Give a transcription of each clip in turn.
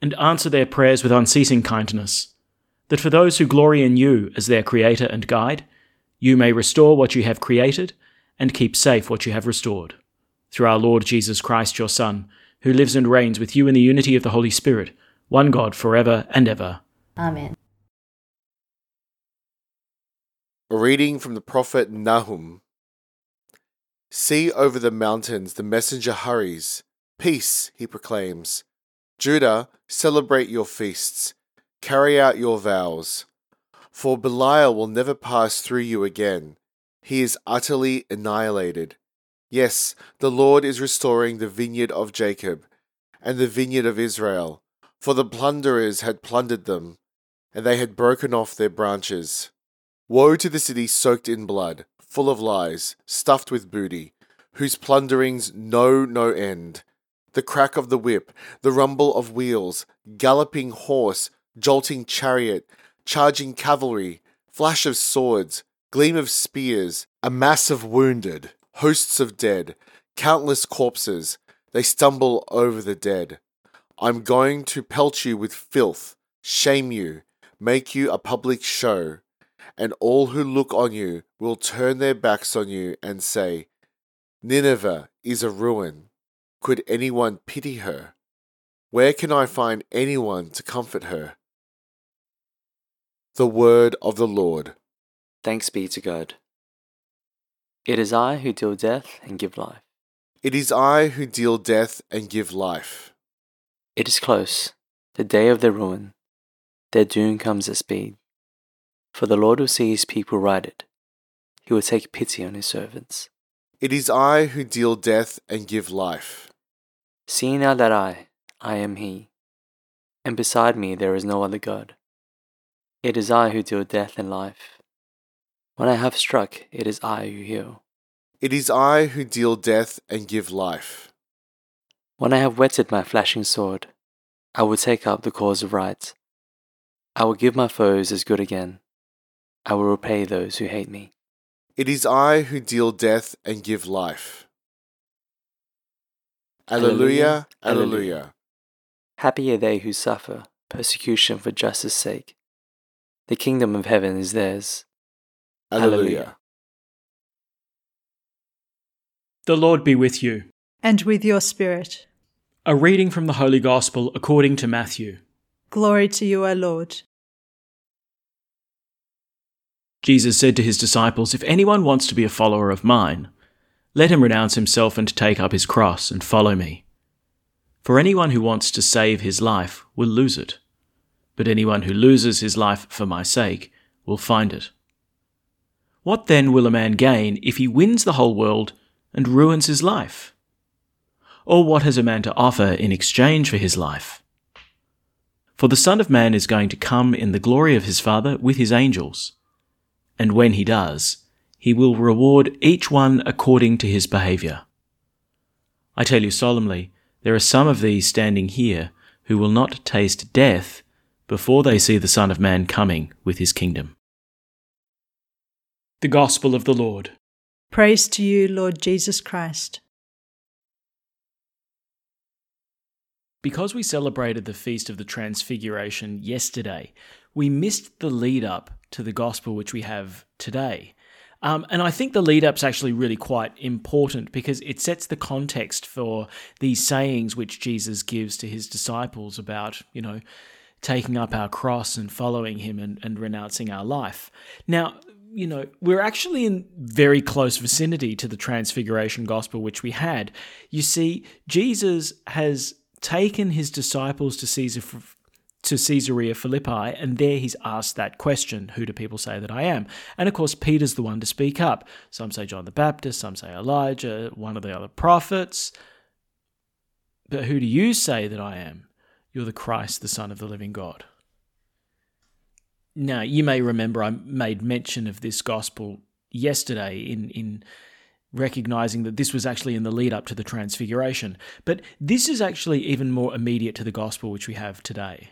and answer their prayers with unceasing kindness, that for those who glory in you as their Creator and Guide, you may restore what you have created and keep safe what you have restored. Through our Lord Jesus Christ, your Son, who lives and reigns with you in the unity of the Holy Spirit, one God for ever and ever. Amen. A reading from the prophet Nahum. See over the mountains the messenger hurries. Peace, he proclaims. Judah, celebrate your feasts, carry out your vows. For Belial will never pass through you again. He is utterly annihilated. Yes, the Lord is restoring the vineyard of Jacob and the vineyard of Israel, for the plunderers had plundered them, and they had broken off their branches. Woe to the city soaked in blood, full of lies, stuffed with booty, whose plunderings know no end the crack of the whip, the rumble of wheels, galloping horse, jolting chariot, charging cavalry, flash of swords, gleam of spears, a mass of wounded, hosts of dead, countless corpses, they stumble over the dead. I'm going to pelt you with filth, shame you, make you a public show, and all who look on you will turn their backs on you and say, Nineveh is a ruin. Could anyone pity her? Where can I find anyone to comfort her? The Word of the Lord. Thanks be to God. It is I who deal death and give life. It is I who deal death and give life. It is close, the day of their ruin. Their doom comes at speed. For the Lord will see his people righted. He will take pity on his servants. It is I who deal death and give life. See now that I, I am He, and beside me there is no other God. It is I who deal death and life. When I have struck, it is I who heal. It is I who deal death and give life. When I have whetted my flashing sword, I will take up the cause of right. I will give my foes as good again. I will repay those who hate me. It is I who deal death and give life. Alleluia, Alleluia. Happy are they who suffer persecution for justice' sake. The kingdom of heaven is theirs. Alleluia. The Lord be with you. And with your spirit. A reading from the Holy Gospel according to Matthew. Glory to you, O Lord. Jesus said to his disciples, If anyone wants to be a follower of mine, let him renounce himself and take up his cross and follow me. For anyone who wants to save his life will lose it, but anyone who loses his life for my sake will find it. What then will a man gain if he wins the whole world and ruins his life? Or what has a man to offer in exchange for his life? For the Son of Man is going to come in the glory of his Father with his angels. And when he does, he will reward each one according to his behavior. I tell you solemnly, there are some of these standing here who will not taste death before they see the Son of Man coming with his kingdom. The Gospel of the Lord. Praise to you, Lord Jesus Christ. Because we celebrated the Feast of the Transfiguration yesterday, we missed the lead up to the Gospel which we have today. Um, and I think the lead up's actually really quite important because it sets the context for these sayings which Jesus gives to his disciples about, you know, taking up our cross and following him and, and renouncing our life. Now, you know, we're actually in very close vicinity to the Transfiguration Gospel which we had. You see, Jesus has taken his disciples to Caesar to Caesarea Philippi, and there he's asked that question Who do people say that I am? And of course, Peter's the one to speak up. Some say John the Baptist, some say Elijah, one of the other prophets. But who do you say that I am? You're the Christ, the Son of the living God. Now, you may remember I made mention of this gospel yesterday in, in recognizing that this was actually in the lead up to the Transfiguration. But this is actually even more immediate to the gospel which we have today.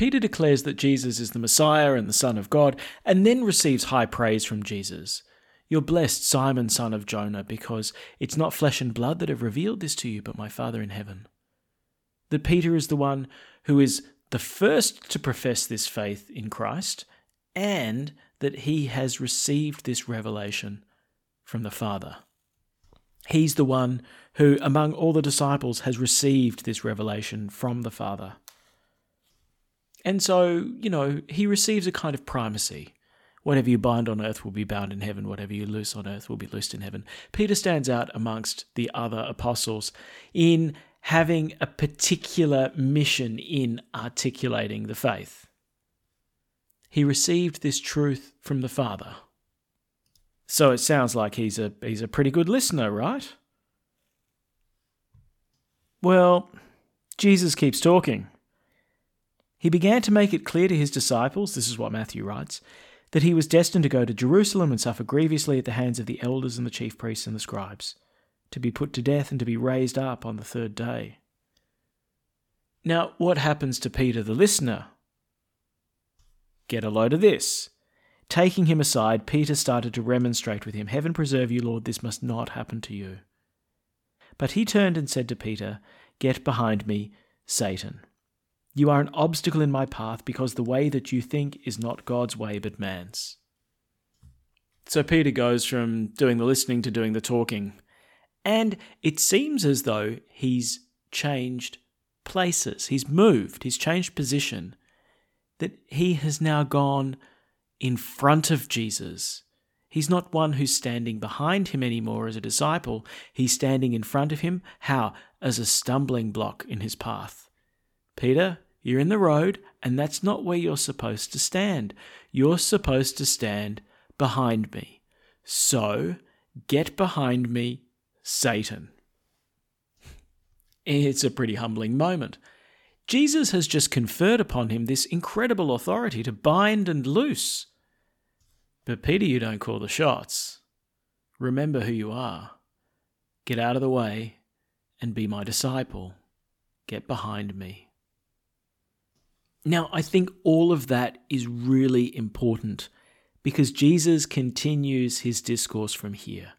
Peter declares that Jesus is the Messiah and the Son of God, and then receives high praise from Jesus. You're blessed, Simon, son of Jonah, because it's not flesh and blood that have revealed this to you, but my Father in heaven. That Peter is the one who is the first to profess this faith in Christ, and that he has received this revelation from the Father. He's the one who, among all the disciples, has received this revelation from the Father. And so, you know, he receives a kind of primacy. Whatever you bind on earth will be bound in heaven, whatever you loose on earth will be loosed in heaven. Peter stands out amongst the other apostles in having a particular mission in articulating the faith. He received this truth from the Father. So it sounds like he's a he's a pretty good listener, right? Well, Jesus keeps talking. He began to make it clear to his disciples, this is what Matthew writes, that he was destined to go to Jerusalem and suffer grievously at the hands of the elders and the chief priests and the scribes, to be put to death and to be raised up on the third day. Now, what happens to Peter the listener? Get a load of this. Taking him aside, Peter started to remonstrate with him Heaven preserve you, Lord, this must not happen to you. But he turned and said to Peter, Get behind me, Satan. You are an obstacle in my path because the way that you think is not God's way but man's. So Peter goes from doing the listening to doing the talking. And it seems as though he's changed places, he's moved, he's changed position, that he has now gone in front of Jesus. He's not one who's standing behind him anymore as a disciple. He's standing in front of him. How? As a stumbling block in his path. Peter, you're in the road, and that's not where you're supposed to stand. You're supposed to stand behind me. So, get behind me, Satan. It's a pretty humbling moment. Jesus has just conferred upon him this incredible authority to bind and loose. But Peter, you don't call the shots. Remember who you are. Get out of the way and be my disciple. Get behind me. Now, I think all of that is really important because Jesus continues his discourse from here.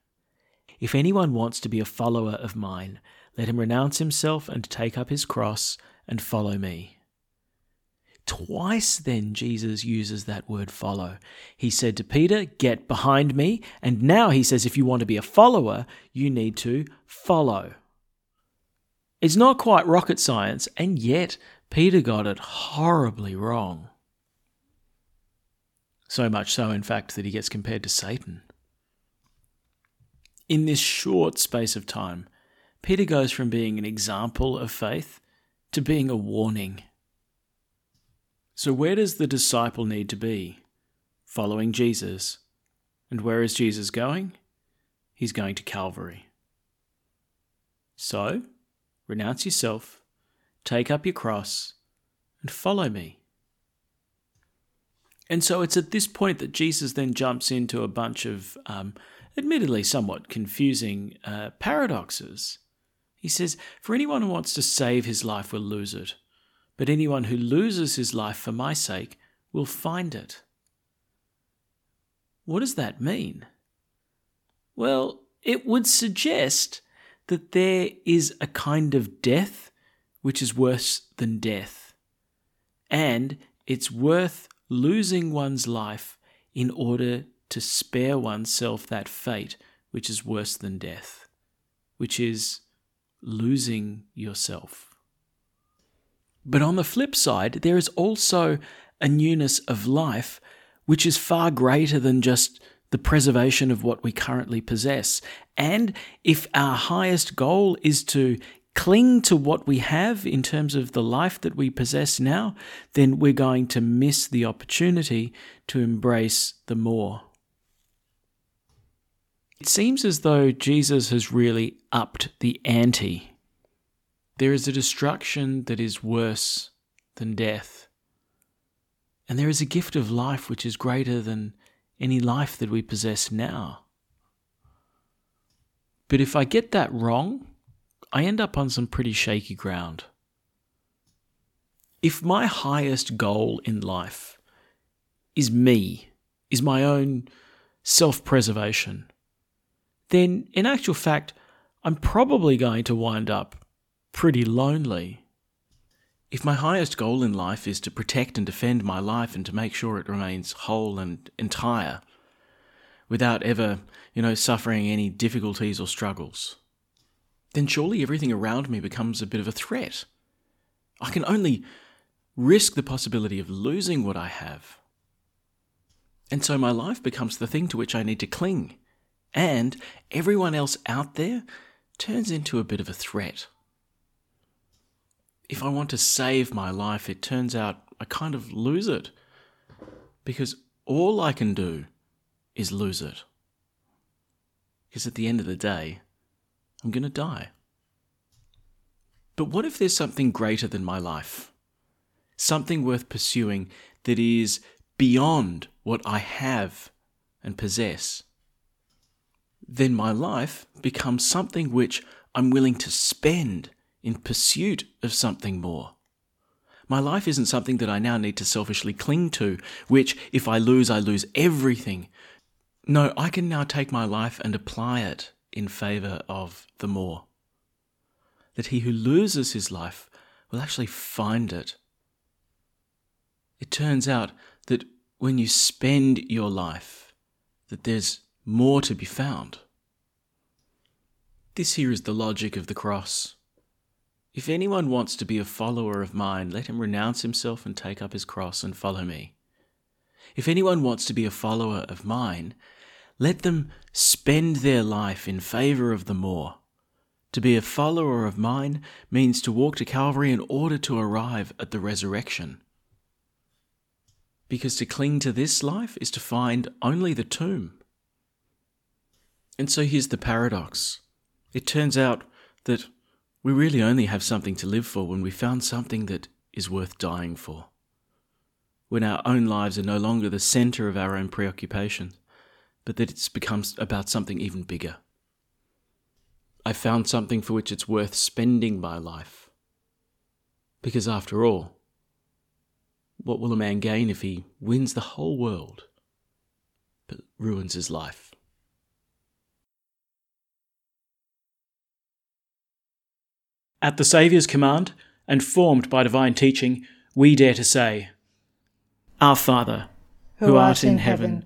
If anyone wants to be a follower of mine, let him renounce himself and take up his cross and follow me. Twice then Jesus uses that word follow. He said to Peter, Get behind me. And now he says, If you want to be a follower, you need to follow. It's not quite rocket science, and yet Peter got it horribly wrong. So much so, in fact, that he gets compared to Satan. In this short space of time, Peter goes from being an example of faith to being a warning. So, where does the disciple need to be? Following Jesus. And where is Jesus going? He's going to Calvary. So, renounce yourself Take up your cross and follow me. And so it's at this point that Jesus then jumps into a bunch of, um, admittedly somewhat confusing uh, paradoxes. He says, For anyone who wants to save his life will lose it, but anyone who loses his life for my sake will find it. What does that mean? Well, it would suggest that there is a kind of death which is worse than death. And it's worth losing one's life in order to spare oneself that fate which is worse than death, which is losing yourself. But on the flip side, there is also a newness of life which is far greater than just the preservation of what we currently possess. And if our highest goal is to cling to what we have in terms of the life that we possess now, then we're going to miss the opportunity to embrace the more. It seems as though Jesus has really upped the ante. There is a destruction that is worse than death. And there is a gift of life which is greater than any life that we possess now. But if I get that wrong, I end up on some pretty shaky ground. If my highest goal in life is me, is my own self preservation, then in actual fact, I'm probably going to wind up pretty lonely. If my highest goal in life is to protect and defend my life and to make sure it remains whole and entire, without ever, you know, suffering any difficulties or struggles, then surely everything around me becomes a bit of a threat. I can only risk the possibility of losing what I have. And so my life becomes the thing to which I need to cling. And everyone else out there turns into a bit of a threat. If I want to save my life, it turns out I kind of lose it. Because all I can do is lose it. Because at the end of the day, I'm going to die. But what if there's something greater than my life? Something worth pursuing that is beyond what I have and possess? Then my life becomes something which I'm willing to spend in pursuit of something more. My life isn't something that I now need to selfishly cling to, which, if I lose, I lose everything. No, I can now take my life and apply it in favour of the more. That he who loses his life will actually find it. It turns out that when you spend your life, that there's more to be found. This here is the logic of the cross. If anyone wants to be a follower of mine, let him renounce himself and take up his cross and follow me. If anyone wants to be a follower of mine, let them spend their life in favour of the more. To be a follower of mine means to walk to Calvary in order to arrive at the resurrection. Because to cling to this life is to find only the tomb. And so here's the paradox it turns out that we really only have something to live for when we found something that is worth dying for. When our own lives are no longer the centre of our own preoccupations but that it's become about something even bigger. I found something for which it's worth spending my life. Because after all, what will a man gain if he wins the whole world but ruins his life? At the Saviour's command, and formed by divine teaching, we dare to say, Our Father, who, art in heaven,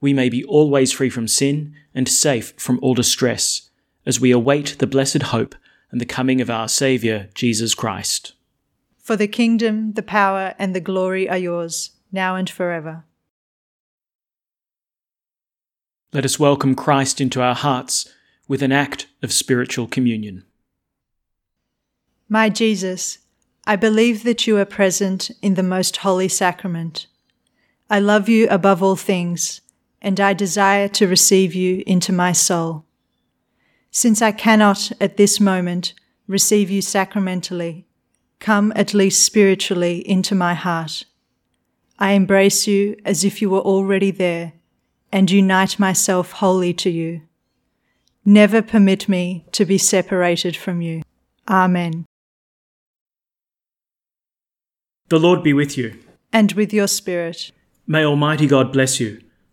we may be always free from sin and safe from all distress, as we await the blessed hope and the coming of our Saviour, Jesus Christ. For the kingdom, the power, and the glory are yours, now and forever. Let us welcome Christ into our hearts with an act of spiritual communion. My Jesus, I believe that you are present in the most holy sacrament. I love you above all things, and I desire to receive you into my soul. Since I cannot at this moment receive you sacramentally, come at least spiritually into my heart. I embrace you as if you were already there and unite myself wholly to you. Never permit me to be separated from you. Amen. The Lord be with you. And with your spirit. May Almighty God bless you,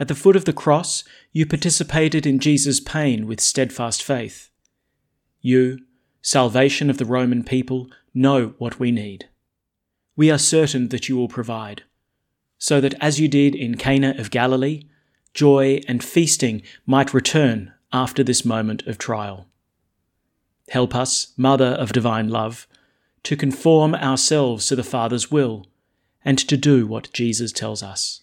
at the foot of the cross, you participated in Jesus' pain with steadfast faith. You, salvation of the Roman people, know what we need. We are certain that you will provide, so that as you did in Cana of Galilee, joy and feasting might return after this moment of trial. Help us, Mother of Divine Love, to conform ourselves to the Father's will and to do what Jesus tells us.